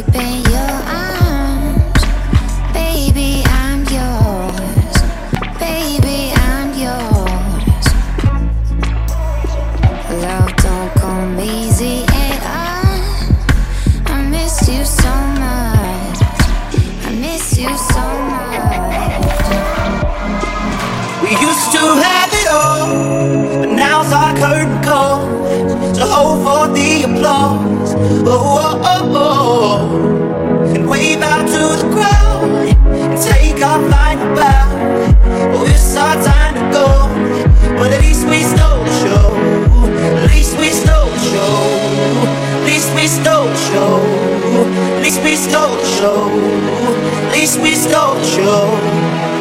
asleep in take our final bow. Oh, it's our time to go, but at least we stole the show. At least we stole the show. At least we stole the show. At least we stole the show. At least we stole the show.